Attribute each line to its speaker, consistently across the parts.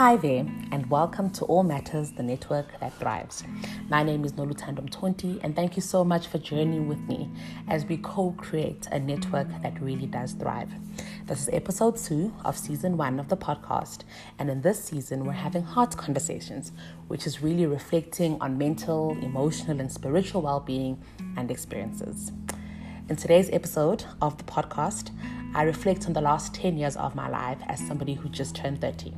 Speaker 1: Hi there, and welcome to All Matters, the network that thrives. My name is Nolutando Mtonti, and thank you so much for journeying with me as we co create a network that really does thrive. This is episode two of season one of the podcast, and in this season, we're having heart conversations, which is really reflecting on mental, emotional, and spiritual well being and experiences. In today's episode of the podcast, I reflect on the last 10 years of my life as somebody who just turned 30.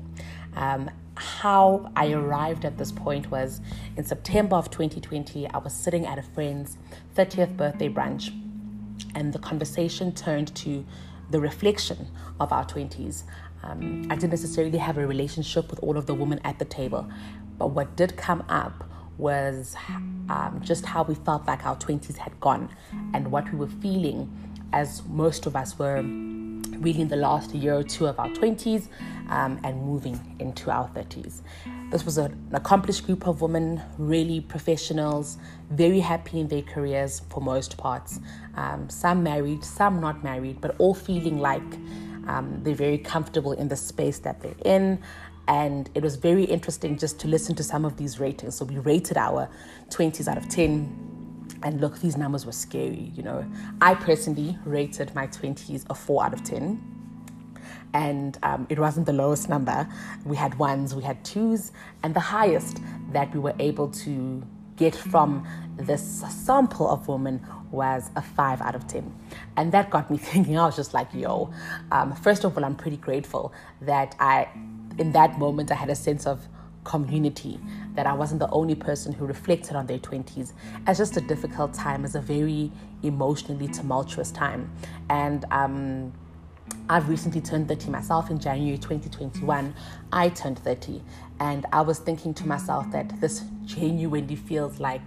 Speaker 1: Um, how I arrived at this point was in September of 2020, I was sitting at a friend's 30th birthday brunch, and the conversation turned to the reflection of our 20s. Um, I didn't necessarily have a relationship with all of the women at the table, but what did come up was um, just how we felt like our 20s had gone and what we were feeling as most of us were really in the last year or two of our 20s um, and moving into our 30s. This was an accomplished group of women, really professionals, very happy in their careers for most parts. Um, some married, some not married, but all feeling like um, they're very comfortable in the space that they're in. And it was very interesting just to listen to some of these ratings. So we rated our 20s out of 10 and look, these numbers were scary, you know. I personally rated my 20s a 4 out of 10. And um, it wasn't the lowest number. We had ones, we had twos, and the highest that we were able to get from this sample of women was a 5 out of 10. And that got me thinking, I was just like, yo, um, first of all, I'm pretty grateful that I, in that moment, I had a sense of community, that I wasn't the only person who reflected on their 20s as just a difficult time, as a very emotionally tumultuous time. And um, I've recently turned 30 myself in January 2021. I turned 30, and I was thinking to myself that this genuinely feels like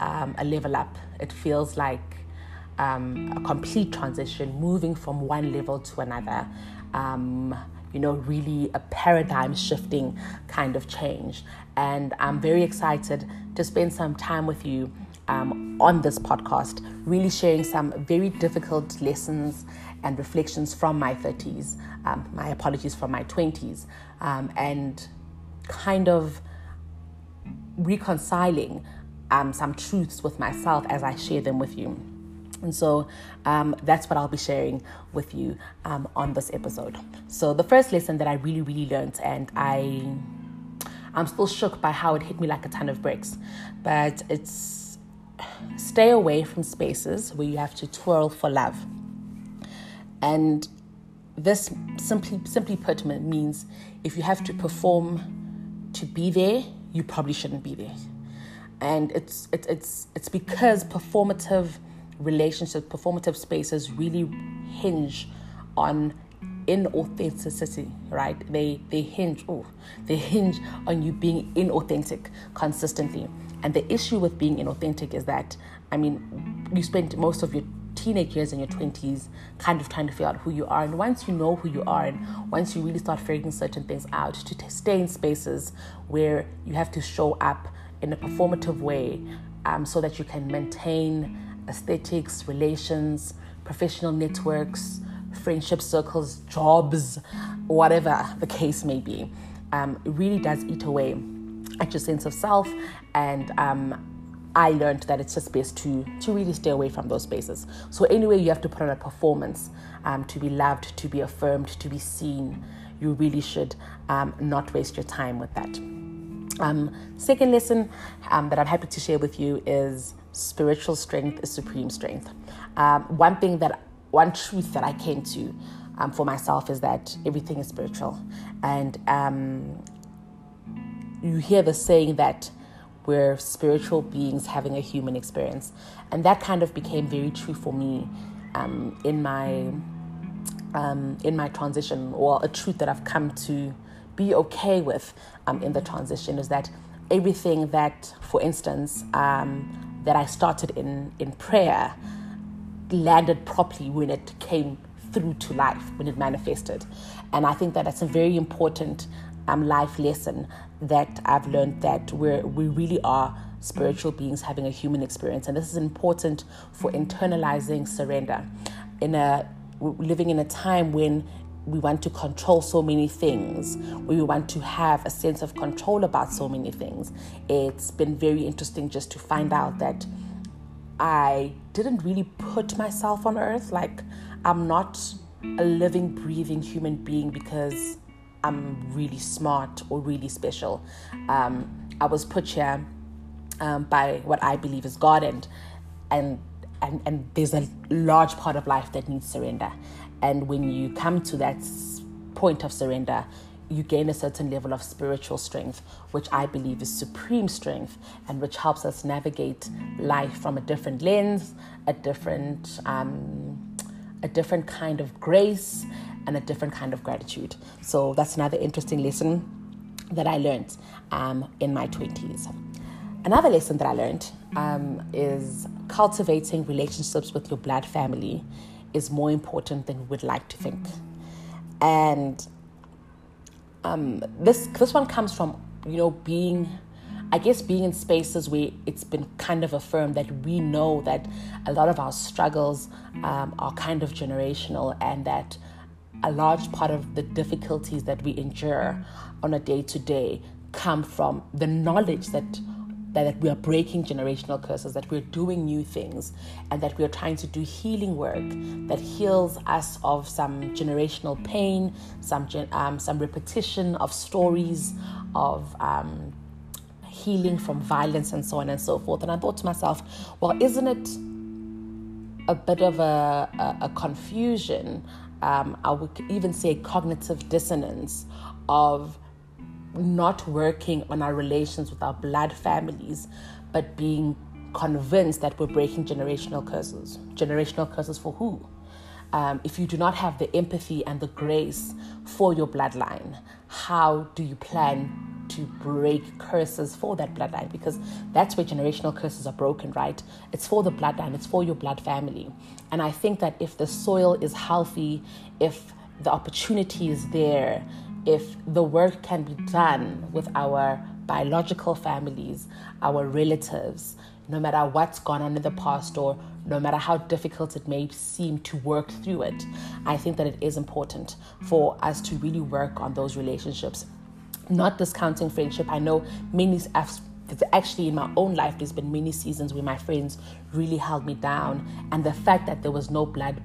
Speaker 1: um, a level up. It feels like um, a complete transition, moving from one level to another. Um, you know, really a paradigm shifting kind of change. And I'm very excited to spend some time with you um, on this podcast, really sharing some very difficult lessons and reflections from my 30s, um, my apologies from my 20s, um, and kind of reconciling um, some truths with myself as I share them with you. And so um, that's what I'll be sharing with you um, on this episode. So the first lesson that I really, really learned, and I, I'm still shook by how it hit me like a ton of bricks, but it's stay away from spaces where you have to twirl for love. And this simply, simply put, means if you have to perform to be there, you probably shouldn't be there. And it's it, it's it's because performative relationship, performative spaces really hinge on inauthenticity, right? They they hinge, oh, they hinge on you being inauthentic consistently. And the issue with being inauthentic is that, I mean, you spend most of your teenage years and your 20s kind of trying to figure out who you are. And once you know who you are, and once you really start figuring certain things out, to t- stay in spaces where you have to show up in a performative way um, so that you can maintain aesthetics, relations, professional networks, friendship circles, jobs, whatever the case may be, um, it really does eat away at your sense of self. And um, I learned that it's just best to to really stay away from those spaces. So anyway, you have to put on a performance um, to be loved, to be affirmed, to be seen. You really should um, not waste your time with that. Um, second lesson um, that I'm happy to share with you is spiritual strength is supreme strength. Um, one thing that, one truth that I came to um, for myself is that everything is spiritual. And um, you hear the saying that we're spiritual beings having a human experience. And that kind of became very true for me um, in my um, in my transition, or a truth that I've come to be okay with um, in the transition is that everything that, for instance, um, that I started in, in prayer landed properly when it came through to life, when it manifested. And I think that that's a very important um, life lesson that I've learned that we're, we really are spiritual beings having a human experience. And this is important for internalizing surrender. In a living in a time when we want to control so many things, we want to have a sense of control about so many things. It's been very interesting just to find out that I didn't really put myself on earth. Like, I'm not a living, breathing human being because I'm really smart or really special. Um, I was put here um, by what I believe is God, and and and and there's a large part of life that needs surrender. And when you come to that point of surrender, you gain a certain level of spiritual strength, which I believe is supreme strength and which helps us navigate life from a different lens, a different, um, a different kind of grace, and a different kind of gratitude. So that's another interesting lesson that I learned um, in my 20s. Another lesson that I learned um, is cultivating relationships with your blood family is more important than we would like to think. And um, this this one comes from you know being, I guess being in spaces where it's been kind of affirmed that we know that a lot of our struggles um, are kind of generational and that a large part of the difficulties that we endure on a day to day come from the knowledge that that we are breaking generational curses, that we're doing new things, and that we're trying to do healing work that heals us of some generational pain, some um, some repetition of stories of um, healing from violence and so on and so forth. And I thought to myself, well, isn't it a bit of a, a, a confusion? Um, I would even say cognitive dissonance of not working on our relations with our blood families, but being convinced that we're breaking generational curses. Generational curses for who? Um, if you do not have the empathy and the grace for your bloodline, how do you plan to break curses for that bloodline? Because that's where generational curses are broken, right? It's for the bloodline, it's for your blood family. And I think that if the soil is healthy, if the opportunity is there, if the work can be done with our biological families, our relatives, no matter what's gone on in the past or no matter how difficult it may seem to work through it, I think that it is important for us to really work on those relationships. Not discounting friendship. I know many actually in my own life there's been many seasons where my friends really held me down and the fact that there was no blood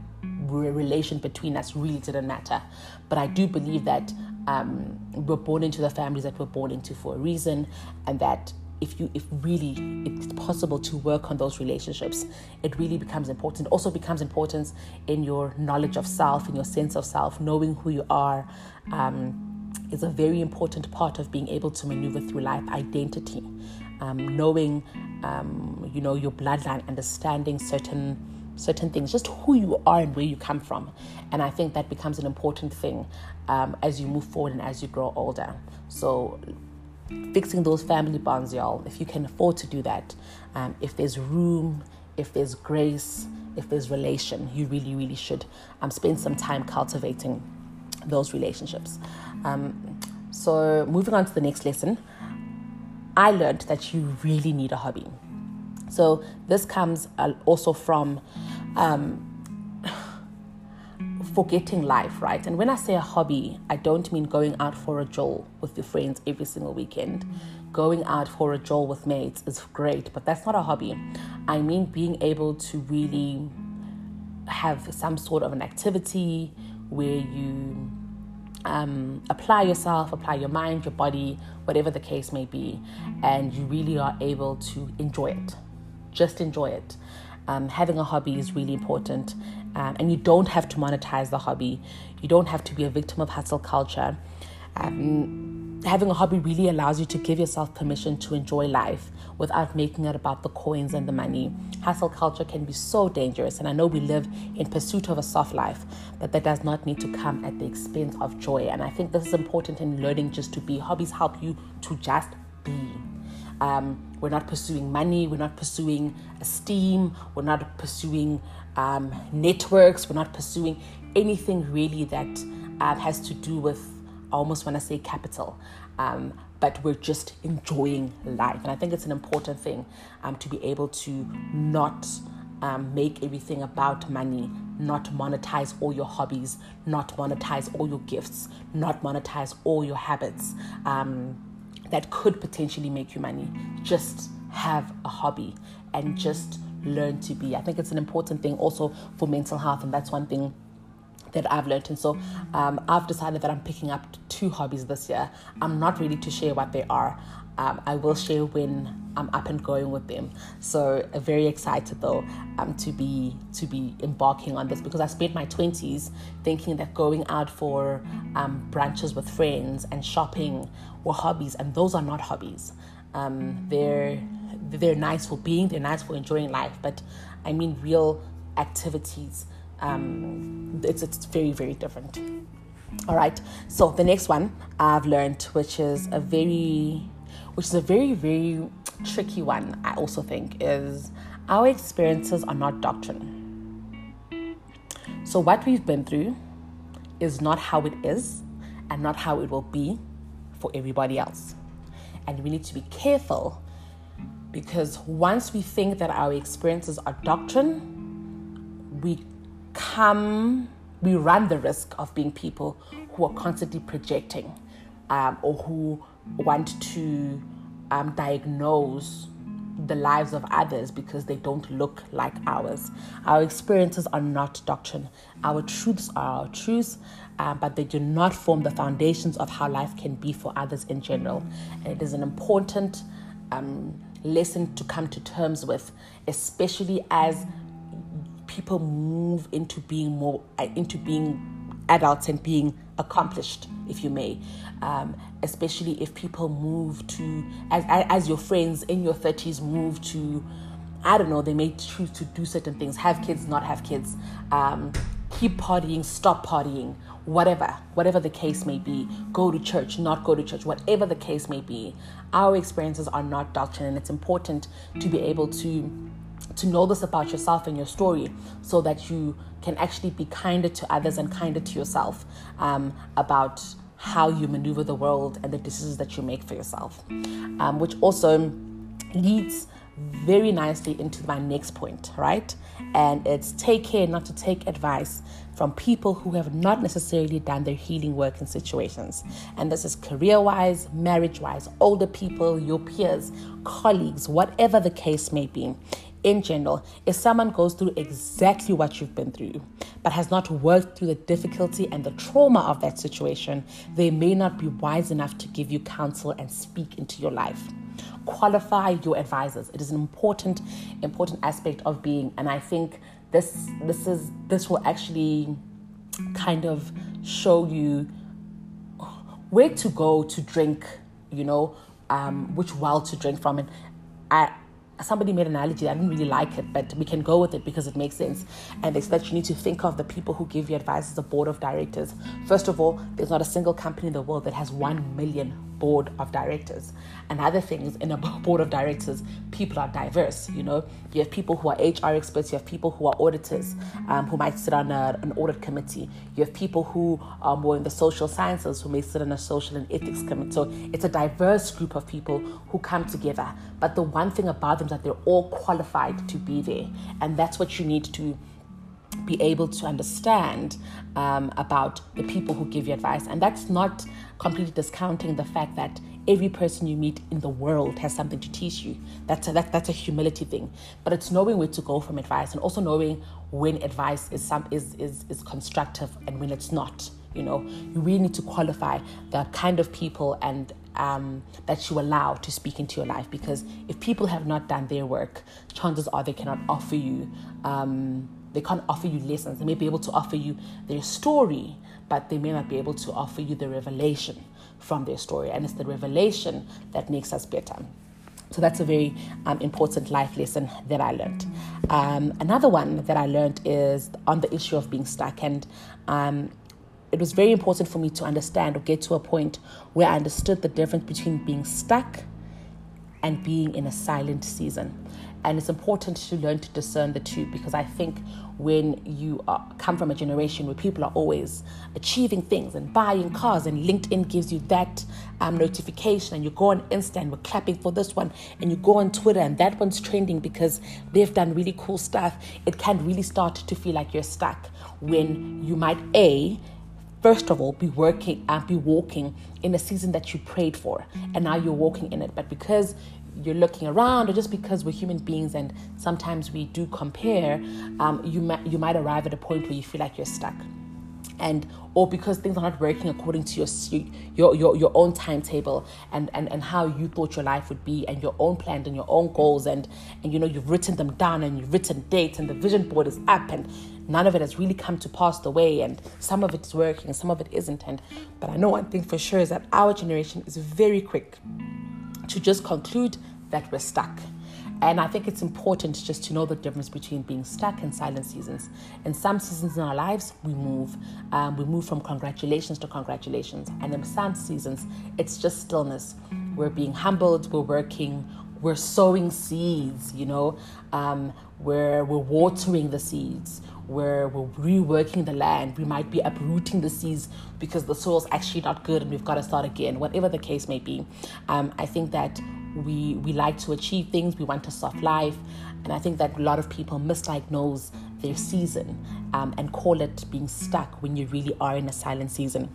Speaker 1: relation between us really didn't matter but i do believe that um, we're born into the families that we're born into for a reason, and that if you if really it's possible to work on those relationships it really becomes important. Also becomes important in your knowledge of self in your sense of self knowing who you are um, is a very important part of being able to maneuver through life identity. Um, knowing um, you know your bloodline understanding certain certain things, just who you are and where you come from. And I think that becomes an important thing um, as you move forward and as you grow older. So, fixing those family bonds, y'all, if you can afford to do that, um, if there's room, if there's grace, if there's relation, you really, really should um, spend some time cultivating those relationships. Um, so, moving on to the next lesson, I learned that you really need a hobby. So this comes uh, also from um, forgetting life, right? And when I say a hobby, I don't mean going out for a jolt with your friends every single weekend. Going out for a jolt with mates is great, but that's not a hobby. I mean being able to really have some sort of an activity where you um, apply yourself, apply your mind, your body, whatever the case may be, and you really are able to enjoy it just enjoy it. Um, having a hobby is really important, um, and you don't have to monetize the hobby. You don't have to be a victim of hustle culture. Um, having a hobby really allows you to give yourself permission to enjoy life without making it about the coins and the money. Hustle culture can be so dangerous, and I know we live in pursuit of a soft life, but that does not need to come at the expense of joy. And I think this is important in learning just to be. Hobbies help you to just be. Um, we're not pursuing money, we're not pursuing esteem, we're not pursuing um, networks, we're not pursuing anything really that um, has to do with, I almost want to say capital. Um, but we're just enjoying life. And I think it's an important thing um, to be able to not um, make everything about money, not monetize all your hobbies, not monetize all your gifts, not monetize all your habits um, that could potentially make you money. Just have a hobby and just learn to be. I think it's an important thing also for mental health, and that's one thing that I've learned. And so um, I've decided that I'm picking up two hobbies this year. I'm not ready to share what they are. Um, I will share when I'm up and going with them. So uh, very excited though um, to be to be embarking on this because I spent my 20s thinking that going out for um, brunches with friends and shopping were hobbies, and those are not hobbies. Um, they're they're nice for being, they're nice for enjoying life, but I mean real activities. Um, it's it's very very different. All right. So the next one I've learned, which is a very, which is a very very tricky one. I also think is our experiences are not doctrine. So what we've been through is not how it is, and not how it will be for everybody else. And we need to be careful because once we think that our experiences are doctrine, we come, we run the risk of being people who are constantly projecting um, or who want to um, diagnose the lives of others because they don't look like ours. Our experiences are not doctrine. Our truths are our truths, uh, but they do not form the foundations of how life can be for others in general. And it is an important um, lesson to come to terms with, especially as people move into being more uh, into being adults and being accomplished, if you may. Um, especially if people move to, as, as your friends in your 30s move to, I don't know, they may choose to do certain things, have kids, not have kids, um, keep partying, stop partying, whatever, whatever the case may be, go to church, not go to church, whatever the case may be, our experiences are not doctrine, and it's important to be able to to know this about yourself and your story so that you can actually be kinder to others and kinder to yourself um, about how you maneuver the world and the decisions that you make for yourself, um, which also leads very nicely into my next point, right? And it's take care not to take advice from people who have not necessarily done their healing work in situations. And this is career wise, marriage wise, older people, your peers, colleagues, whatever the case may be in general, if someone goes through exactly what you've been through, but has not worked through the difficulty and the trauma of that situation, they may not be wise enough to give you counsel and speak into your life. Qualify your advisors. It is an important, important aspect of being, and I think this this is this will actually kind of show you where to go to drink, you know, um, which well to drink from. And I somebody made an analogy. I didn't really like it, but we can go with it because it makes sense. And it's that you need to think of the people who give you advice as a board of directors. First of all, there's not a single company in the world that has 1 million board of directors. And other things in a board of directors, people are diverse. You know, you have people who are HR experts, you have people who are auditors, um, who might sit on a, an audit committee. You have people who are more in the social sciences, who may sit on a social and ethics committee. So it's a diverse group of people who come together. But the one thing about that they're all qualified to be there, and that's what you need to be able to understand um, about the people who give you advice. And that's not completely discounting the fact that every person you meet in the world has something to teach you. That's a, that, that's a humility thing. But it's knowing where to go from advice and also knowing when advice is some is, is, is constructive and when it's not. You know, you really need to qualify the kind of people and um, that you allow to speak into your life because if people have not done their work, chances are they cannot offer you. Um, they can't offer you lessons. They may be able to offer you their story, but they may not be able to offer you the revelation from their story. And it's the revelation that makes us better. So that's a very um, important life lesson that I learned. Um, another one that I learned is on the issue of being stuck. And um, it was very important for me to understand or get to a point where I understood the difference between being stuck and being in a silent season. And it's important to learn to discern the two because I think when you are, come from a generation where people are always achieving things and buying cars, and LinkedIn gives you that um, notification, and you go on Insta and we're clapping for this one, and you go on Twitter and that one's trending because they've done really cool stuff, it can really start to feel like you're stuck when you might A, first of all be working and be walking in a season that you prayed for. And now you're walking in it. But because you're looking around or just because we're human beings and sometimes we do compare um, you might you might arrive at a point where you feel like you're stuck. And or because things are not working according to your your your, your own timetable and, and and how you thought your life would be and your own plans and your own goals and and you know you've written them down and you've written dates and the vision board is up and none of it has really come to pass the way and some of it is working some of it isn't and but i know one thing for sure is that our generation is very quick to just conclude that we're stuck. And I think it's important just to know the difference between being stuck and silent seasons. In some seasons in our lives, we move. Um, we move from congratulations to congratulations. And in some seasons, it's just stillness. We're being humbled, we're working, we're sowing seeds, you know, um, we're, we're watering the seeds, where we're reworking the land. We might be uprooting the seeds because the soil's actually not good and we've got to start again, whatever the case may be. Um, I think that we we like to achieve things, we want a soft life, and I think that a lot of people misdiagnose their season um, and call it being stuck when you really are in a silent season.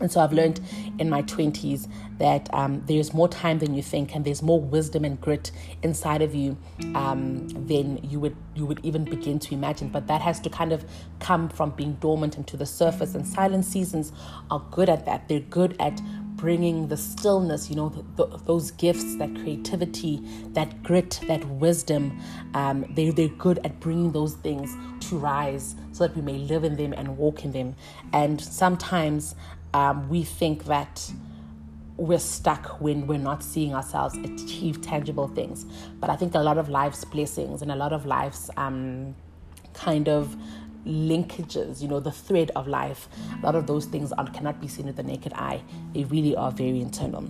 Speaker 1: And so I've learned in my 20s that um, there's more time than you think, and there's more wisdom and grit inside of you um, than you would you would even begin to imagine. But that has to kind of come from being dormant into the surface. And silent seasons are good at that. They're good at bringing the stillness, you know, the, the, those gifts, that creativity, that grit, that wisdom. Um, they, they're good at bringing those things to rise so that we may live in them and walk in them. And sometimes um, we think that we're stuck when we're not seeing ourselves achieve tangible things. But I think a lot of life's blessings and a lot of life's um, kind of linkages, you know, the thread of life, a lot of those things are, cannot be seen with the naked eye. They really are very internal.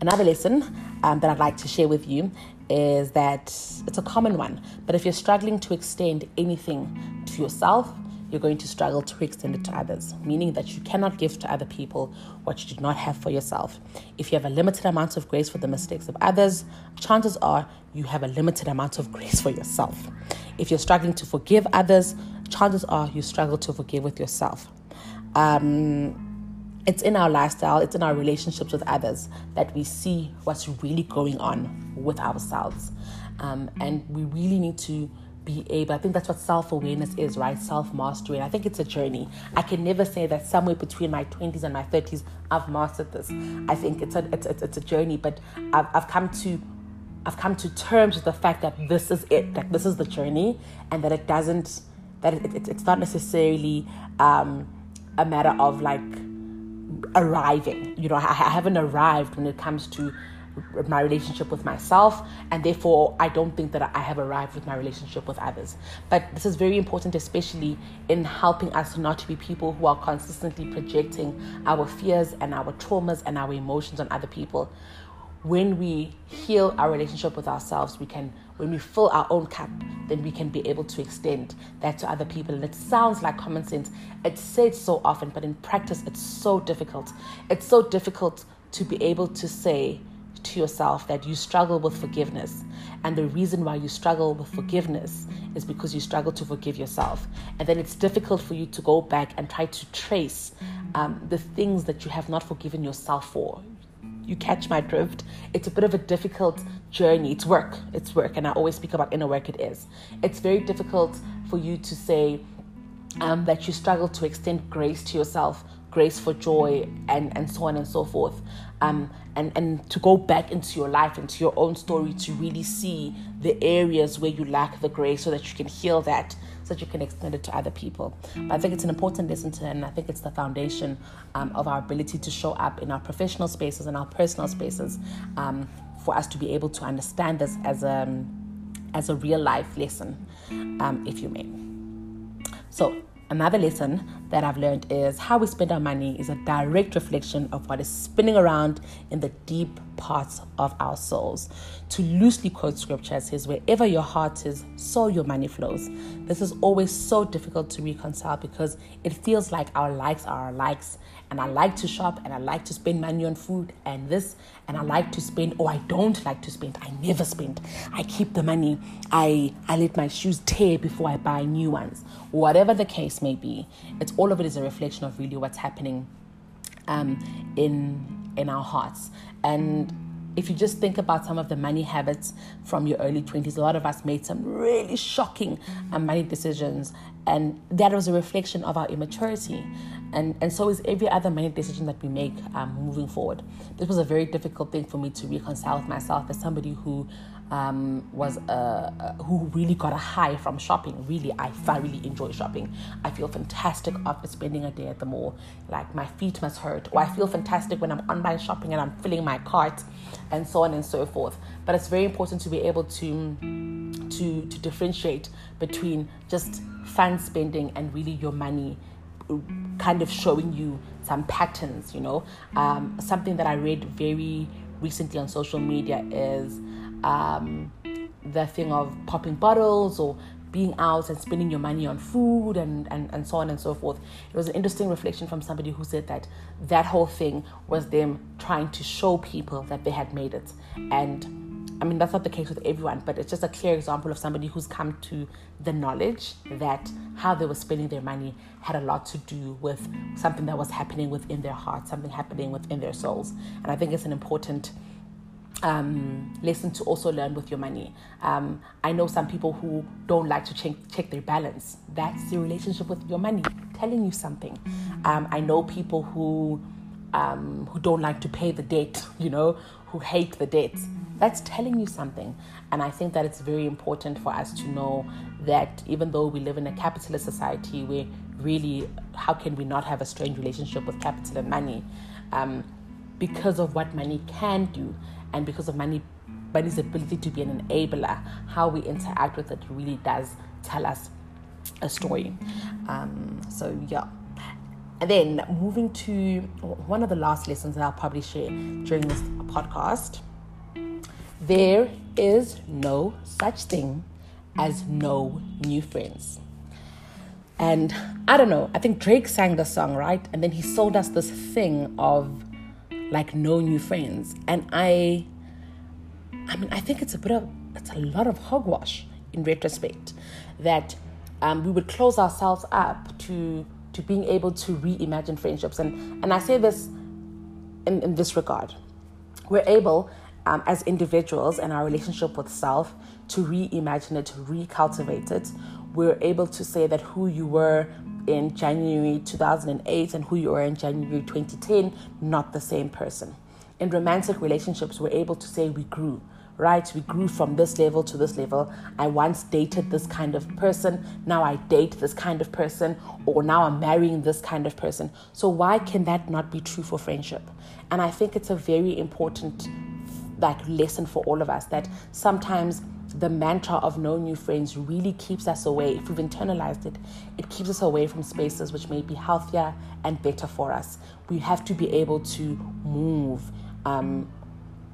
Speaker 1: Another lesson um, that I'd like to share with you is that it's a common one, but if you're struggling to extend anything to yourself, you're going to struggle to extend it to others, meaning that you cannot give to other people what you do not have for yourself. If you have a limited amount of grace for the mistakes of others, chances are you have a limited amount of grace for yourself. If you're struggling to forgive others, chances are you struggle to forgive with yourself. Um, it's in our lifestyle, it's in our relationships with others that we see what's really going on with ourselves. Um, and we really need to be able, I think that's what self awareness is, right? Self mastery. I think it's a journey. I can never say that somewhere between my 20s and my 30s, I've mastered this. I think it's a, it's, it's a journey, but I've, I've come to. I've come to terms with the fact that this is it, that this is the journey, and that it doesn't, that it, it, it's not necessarily um, a matter of like arriving. You know, I, I haven't arrived when it comes to my relationship with myself, and therefore I don't think that I have arrived with my relationship with others. But this is very important, especially in helping us not to be people who are consistently projecting our fears and our traumas and our emotions on other people. When we heal our relationship with ourselves, we can, when we fill our own cup, then we can be able to extend that to other people. And it sounds like common sense. It's said so often, but in practice, it's so difficult. It's so difficult to be able to say, to yourself that you struggle with forgiveness. And the reason why you struggle with forgiveness is because you struggle to forgive yourself. And then it's difficult for you to go back and try to trace um, the things that you have not forgiven yourself for. You catch my drift. It's a bit of a difficult journey. It's work. It's work. And I always speak about inner work, it is. It's very difficult for you to say um, that you struggle to extend grace to yourself grace for joy and and so on and so forth um and and to go back into your life into your own story to really see the areas where you lack the grace so that you can heal that so that you can extend it to other people. But i think it's an important lesson to and i think it's the foundation um, of our ability to show up in our professional spaces and our personal spaces um, for us to be able to understand this as a as a real life lesson um, if you may. So another lesson that I've learned is how we spend our money is a direct reflection of what is spinning around in the deep parts of our souls. To loosely quote scripture, says, Wherever your heart is, so your money flows. This is always so difficult to reconcile because it feels like our likes are our likes. And I like to shop and I like to spend money on food and this, and I like to spend, or I don't like to spend. I never spend. I keep the money. I, I let my shoes tear before I buy new ones. Whatever the case may be, it's all of it is a reflection of really what's happening um, in in our hearts. And if you just think about some of the money habits from your early 20s, a lot of us made some really shocking money decisions. And that was a reflection of our immaturity. And, and so is every other money decision that we make um, moving forward. This was a very difficult thing for me to reconcile with myself as somebody who um, was uh, uh, who really got a high from shopping. Really, I thoroughly enjoy shopping. I feel fantastic after spending a day at the mall. Like my feet must hurt, or I feel fantastic when I'm online shopping and I'm filling my cart, and so on and so forth. But it's very important to be able to to to differentiate between just fun spending and really your money kind of showing you some patterns you know um, something that i read very recently on social media is um, the thing of popping bottles or being out and spending your money on food and, and, and so on and so forth. It was an interesting reflection from somebody who said that that whole thing was them trying to show people that they had made it. And I mean, that's not the case with everyone, but it's just a clear example of somebody who's come to the knowledge that how they were spending their money had a lot to do with something that was happening within their heart, something happening within their souls. And I think it's an important um, lesson to also learn with your money. Um, I know some people who don't like to check, check their balance. That's the relationship with your money, telling you something. Um, I know people who um, who don't like to pay the debt, you know, who hate the debt. That's telling you something. And I think that it's very important for us to know that even though we live in a capitalist society where really, how can we not have a strange relationship with capital and money? Um, because of what money can do and because of money money's ability to be an enabler how we interact with it really does tell us a story um, so yeah and then moving to one of the last lessons that I'll probably share during this podcast there is no such thing as no new friends. And I don't know, I think Drake sang the song, right? And then he sold us this thing of like no new friends. And I I mean, I think it's a bit of, it's a lot of hogwash in retrospect that um, we would close ourselves up to to being able to reimagine friendships. And and I say this in, in this regard, we're able um, as individuals and our relationship with self to reimagine it, to recultivate it. We're able to say that who you were in January 2008 and who you are in January 2010, not the same person. In romantic relationships, we're able to say we grew right? We grew from this level to this level. I once dated this kind of person, now I date this kind of person, or now I'm marrying this kind of person. So, why can that not be true for friendship? And I think it's a very important like lesson for all of us that sometimes the mantra of no new friends really keeps us away. If we've internalized it, it keeps us away from spaces which may be healthier and better for us. We have to be able to move um,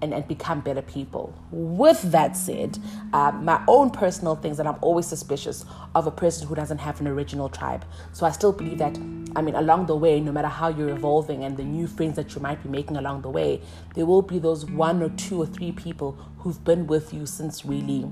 Speaker 1: and, and become better people. With that said, uh, my own personal things that I'm always suspicious of a person who doesn't have an original tribe. So I still believe that, I mean, along the way, no matter how you're evolving and the new friends that you might be making along the way, there will be those one or two or three people who've been with you since really,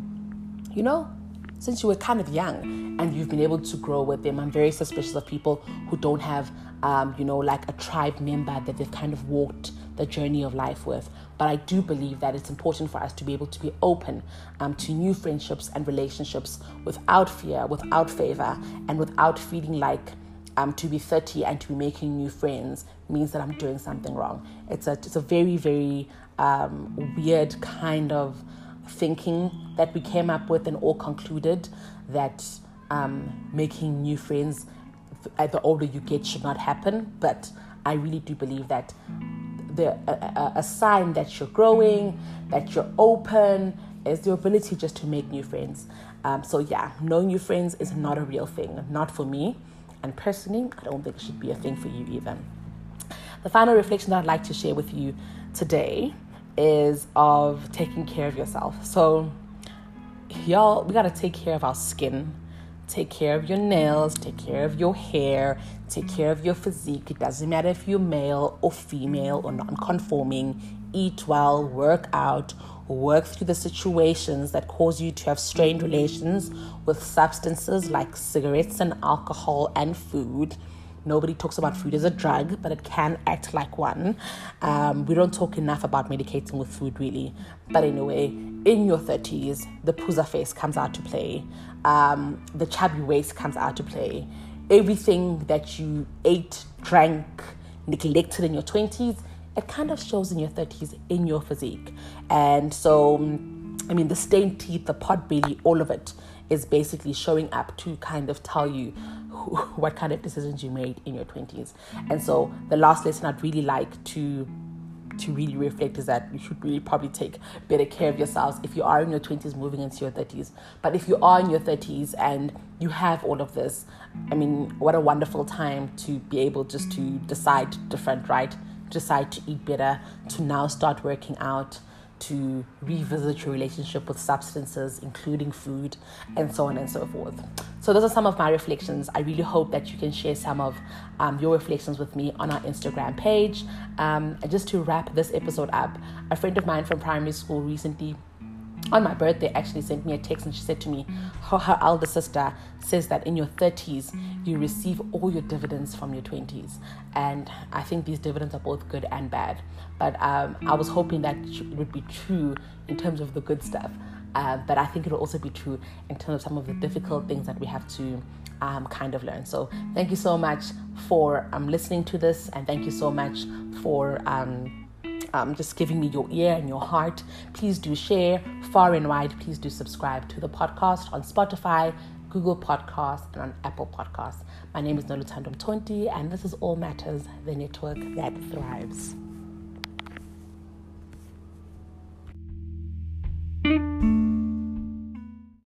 Speaker 1: you know, since you were kind of young and you've been able to grow with them. I'm very suspicious of people who don't have, um, you know, like a tribe member that they've kind of walked the journey of life with. But I do believe that it's important for us to be able to be open um, to new friendships and relationships without fear, without favor, and without feeling like um, to be 30 and to be making new friends means that I'm doing something wrong. It's a, it's a very, very um, weird kind of thinking that we came up with and all concluded that um, making new friends at the older you get should not happen. But I really do believe that the a, a sign that you're growing, that you're open, is the ability just to make new friends. Um, so yeah, no new friends is not a real thing, not for me. And personally, I don't think it should be a thing for you either. The final reflection that I'd like to share with you today is of taking care of yourself. So, y'all, we gotta take care of our skin, take care of your nails, take care of your hair, take care of your physique. It doesn't matter if you're male or female or non conforming. Eat well, work out, work through the situations that cause you to have strained relations with substances like cigarettes and alcohol and food. Nobody talks about food as a drug, but it can act like one. Um, we don't talk enough about medicating with food, really. But anyway, in your 30s, the puza face comes out to play, um, the chubby waist comes out to play. Everything that you ate, drank, neglected in your 20s, it kind of shows in your 30s in your physique. And so, um, I mean, the stained teeth, the pot belly, all of it is basically showing up to kind of tell you who, what kind of decisions you made in your 20s. And so, the last lesson I'd really like to to really reflect is that you should really probably take better care of yourselves if you are in your 20s moving into your 30s. But if you are in your 30s and you have all of this, I mean, what a wonderful time to be able just to decide different, right? Decide to eat better, to now start working out, to revisit your relationship with substances, including food, and so on and so forth. So, those are some of my reflections. I really hope that you can share some of um, your reflections with me on our Instagram page. Um, and just to wrap this episode up, a friend of mine from primary school recently on my birthday actually sent me a text and she said to me her, elder sister says that in your 30s you receive all your dividends from your 20s and i think these dividends are both good and bad. But um, i was hoping that it would be true in terms of the good stuff. Uh, but i think it will also be true in terms of some of the difficult things that we have to um, kind of learn. So thank you so much for um, listening to this. And thank you so much for um, just giving me your ear and your heart, please do share far and wide. Please do subscribe to the podcast on Spotify, Google Podcasts, and on Apple Podcasts. My name is Nolutando Mtonti, and this is All Matters, the network that thrives.